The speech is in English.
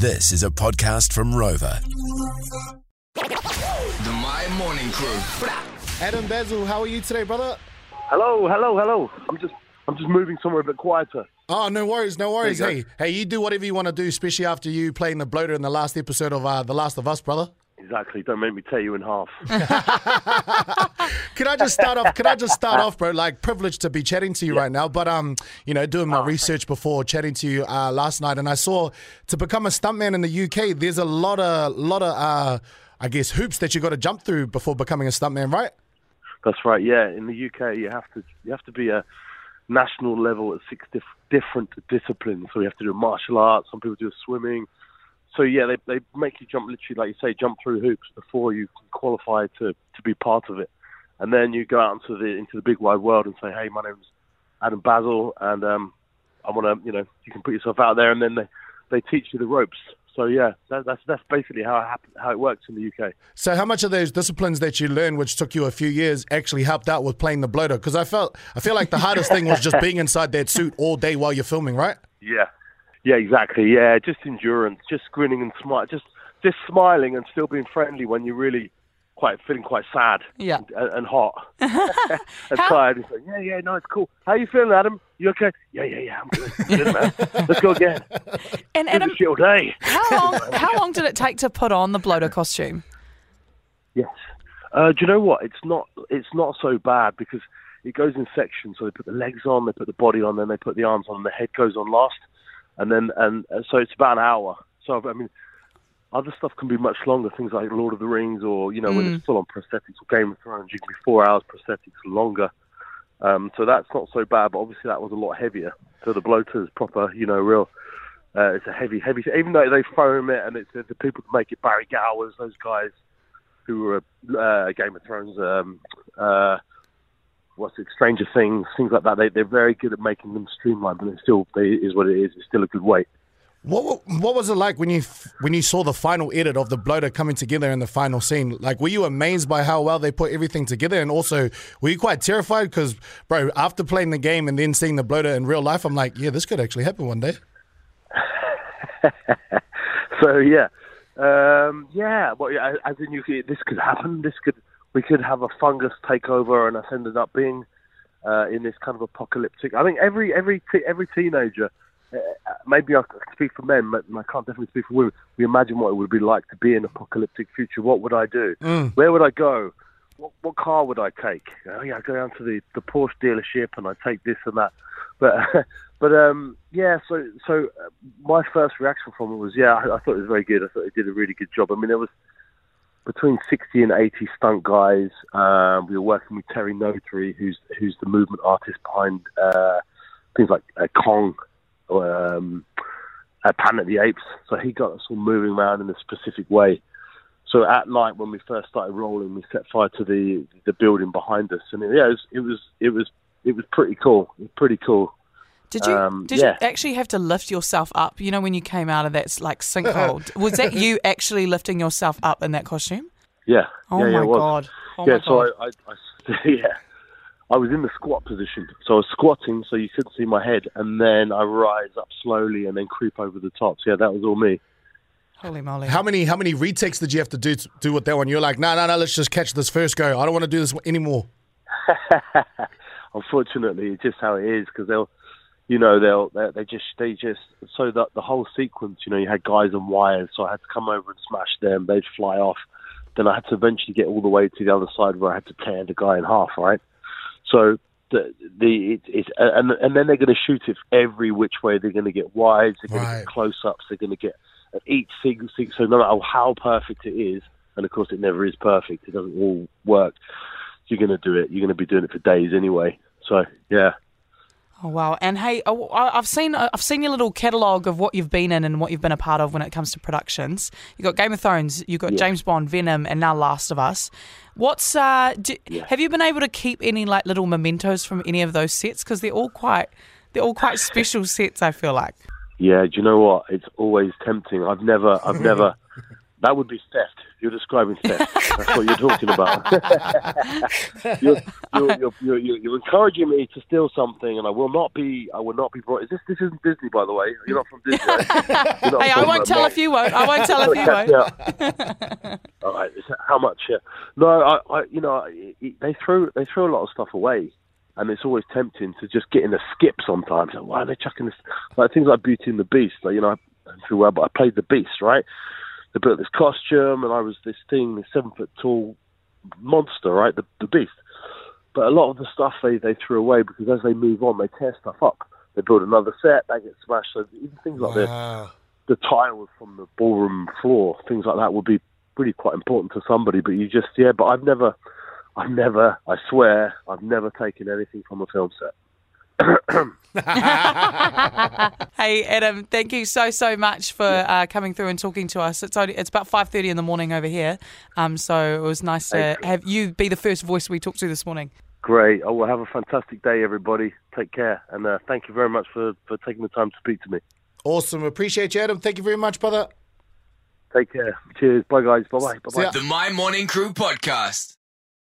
This is a podcast from Rova. The My Morning Crew. Adam Basil, how are you today, brother? Hello, hello, hello. I'm just I'm just moving somewhere a bit quieter. Oh, no worries, no worries. Hey, hey, you do whatever you want to do, especially after you playing the bloater in the last episode of uh, The Last of Us, brother. Exactly. Don't make me tear you in half. Can I just start off? Can I just start off, bro? Like, privileged to be chatting to you right now, but um, you know, doing my research before chatting to you uh, last night, and I saw to become a stuntman in the UK, there's a lot of lot of uh, I guess hoops that you got to jump through before becoming a stuntman, right? That's right. Yeah, in the UK, you have to you have to be a national level at six dif- different disciplines. So you have to do martial arts. Some people do swimming. So yeah, they they make you jump literally, like you say, jump through hoops before you can qualify to to be part of it. And then you go out into the into the big wide world and say, hey, my name's Adam Basil, and um, I want to, you know, you can put yourself out there, and then they they teach you the ropes. So yeah, that, that's that's basically how it happen, how it works in the UK. So, how much of those disciplines that you learned, which took you a few years, actually helped out with playing the bloater? Because I felt I feel like the hardest thing was just being inside that suit all day while you're filming, right? Yeah, yeah, exactly. Yeah, just endurance, just grinning and smile, just just smiling and still being friendly when you're really quite feeling quite sad Yeah. and, and hot and tired. It's like, yeah, yeah, no, it's cool. How you feeling, Adam? You okay? Yeah, yeah, yeah, I'm good. good man. Let's go again. And Adam, as shit all day. how long how long did it take to put on the bloater costume? Yes. Uh, do you know what? It's not. It's not so bad because it goes in sections. So they put the legs on, they put the body on, then they put the arms on, and the head goes on last, and then and uh, so it's about an hour. So I mean, other stuff can be much longer. Things like Lord of the Rings, or you know, when it's full on prosthetics, or Game of Thrones, you can be four hours prosthetics longer. Um, so that's not so bad. But obviously, that was a lot heavier. So the bloater is proper, you know, real. Uh, it's a heavy, heavy. Even though they foam it, and it's the people that make it, Barrie Gower's, those guys who were uh, Game of Thrones, um, uh, what's it, Stranger Things, things like that. They they're very good at making them streamlined, but it still they, is what it is. It's still a good weight. What what was it like when you when you saw the final edit of the bloater coming together in the final scene? Like, were you amazed by how well they put everything together, and also were you quite terrified? Because, bro, after playing the game and then seeing the bloater in real life, I'm like, yeah, this could actually happen one day. so yeah, um, yeah. Well, yeah, as in you, this could happen. This could we could have a fungus takeover and us ended up being uh, in this kind of apocalyptic. I think every every te- every teenager, uh, maybe I speak for men, but I can't definitely speak for women. We imagine what it would be like to be in an apocalyptic future. What would I do? Where would I go? What, what car would I take? Oh yeah, I go down to the, the Porsche dealership and I take this and that. But but um yeah, so so uh, my first reaction from it was yeah, I, I thought it was very good. I thought they did a really good job. I mean, there was between 60 and 80 stunt guys. Um, we were working with Terry Notary, who's who's the movement artist behind uh, things like uh, Kong, um, uh, Planet of the Apes. So he got us all moving around in a specific way. So at night when we first started rolling, we set fire to the the building behind us, and it, yeah, it was it was it was it was pretty cool. It was pretty cool. Did you Um, did yeah. you actually have to lift yourself up? You know, when you came out of that like sinkhole, was that you actually lifting yourself up in that costume? Yeah. Oh yeah, yeah, my it was. god! Oh yeah, my so god! I, I, I, yeah, I was in the squat position. So I was squatting, so you couldn't see my head, and then I rise up slowly and then creep over the top. So yeah, that was all me. Holy moly! How many how many retakes did you have to do to do with that one? You're like, no, no, no, let's just catch this first go. I don't want to do this anymore. Unfortunately, it's just how it is because they'll, you know, they'll they, they just they just so that the whole sequence, you know, you had guys on wires, so I had to come over and smash them. They'd fly off. Then I had to eventually get all the way to the other side where I had to tear the guy in half, right? So the the it, it's and and then they're going to shoot it every which way. They're going to get wides, they're going to get close ups, they're going to get at each thing. thing- So no matter how perfect it is, and of course it never is perfect, it doesn't all work. You're going to do it. You're going to be doing it for days anyway. So yeah, Oh wow! And hey, I've seen I've seen your little catalogue of what you've been in and what you've been a part of when it comes to productions. You have got Game of Thrones, you have got James Bond, Venom, and now Last of Us. What's uh? Do, Have you been able to keep any like little mementos from any of those sets? Because they're all quite they're all quite special sets. I feel like. yeah. Do you know what? It's always tempting. I've never, I've never. That would be theft. You're describing theft. That's what you're talking about. you're, you're, you're, you're, you're, you're encouraging me to steal something, and I will not be. I will not be brought. Is this? This isn't Disney, by the way. You're not from Disney. Not Hey, I won't tell if you won't. I won't tell if you won't. All right. How much? Yeah. No, I, I you know, they throw they throw a lot of stuff away, and it's always tempting to just get in a skip sometimes. Like, why are they chucking this? Like things like Beauty and the Beast. Like you know, I well, but I played the Beast, right? They built this costume, and I was this thing, this seven foot tall monster, right? The the Beast. But a lot of the stuff they they threw away because as they move on, they tear stuff up. They build another set, they get smashed. So even things like this Wow. the tiles from the ballroom floor, things like that would be really quite important to somebody. But you just, yeah, but I've never, I've never, I swear, I've never taken anything from a film set. Hey Adam, thank you so so much for uh, coming through and talking to us. It's only, it's about five thirty in the morning over here, um, so it was nice to Thank have you be the first voice we talked to this morning. Great. Oh, well, have a fantastic day, everybody. Take care. And uh, thank you very much for, for taking the time to speak to me. Awesome. Appreciate you, Adam. Thank you very much, brother. Take care. Cheers. Bye, guys. Bye-bye. Bye-bye. The My Morning Crew podcast.